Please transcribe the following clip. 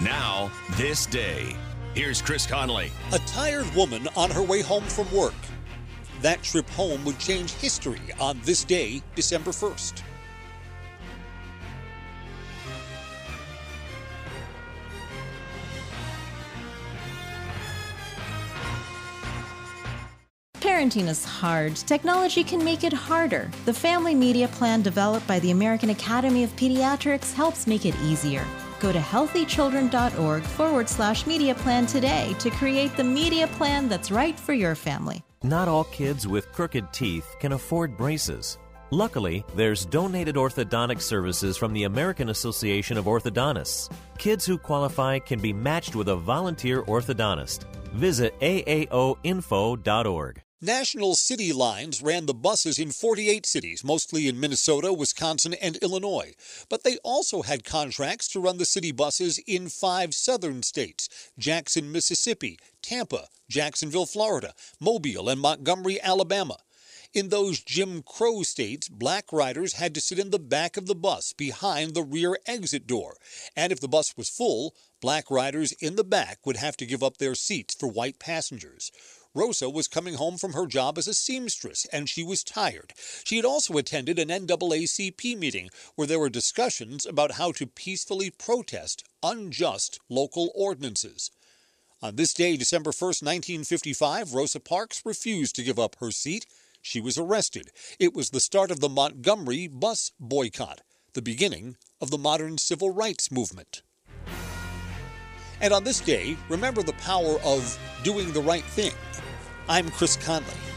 Now, this day. Here's Chris Conley. A tired woman on her way home from work. That trip home would change history on this day, December 1st. Parenting is hard. Technology can make it harder. The Family Media Plan developed by the American Academy of Pediatrics helps make it easier. Go to healthychildren.org forward slash media plan today to create the media plan that's right for your family. Not all kids with crooked teeth can afford braces. Luckily, there's donated orthodontic services from the American Association of Orthodontists. Kids who qualify can be matched with a volunteer orthodontist. Visit aaoinfo.org. National City Lines ran the buses in 48 cities, mostly in Minnesota, Wisconsin, and Illinois. But they also had contracts to run the city buses in five southern states Jackson, Mississippi, Tampa, Jacksonville, Florida, Mobile, and Montgomery, Alabama. In those Jim Crow states, black riders had to sit in the back of the bus behind the rear exit door. And if the bus was full, black riders in the back would have to give up their seats for white passengers. Rosa was coming home from her job as a seamstress and she was tired. She had also attended an NAACP meeting where there were discussions about how to peacefully protest unjust local ordinances. On this day, December 1st, 1955, Rosa Parks refused to give up her seat. She was arrested. It was the start of the Montgomery bus boycott, the beginning of the modern civil rights movement. And on this day, remember the power of doing the right thing. I'm Chris Conley.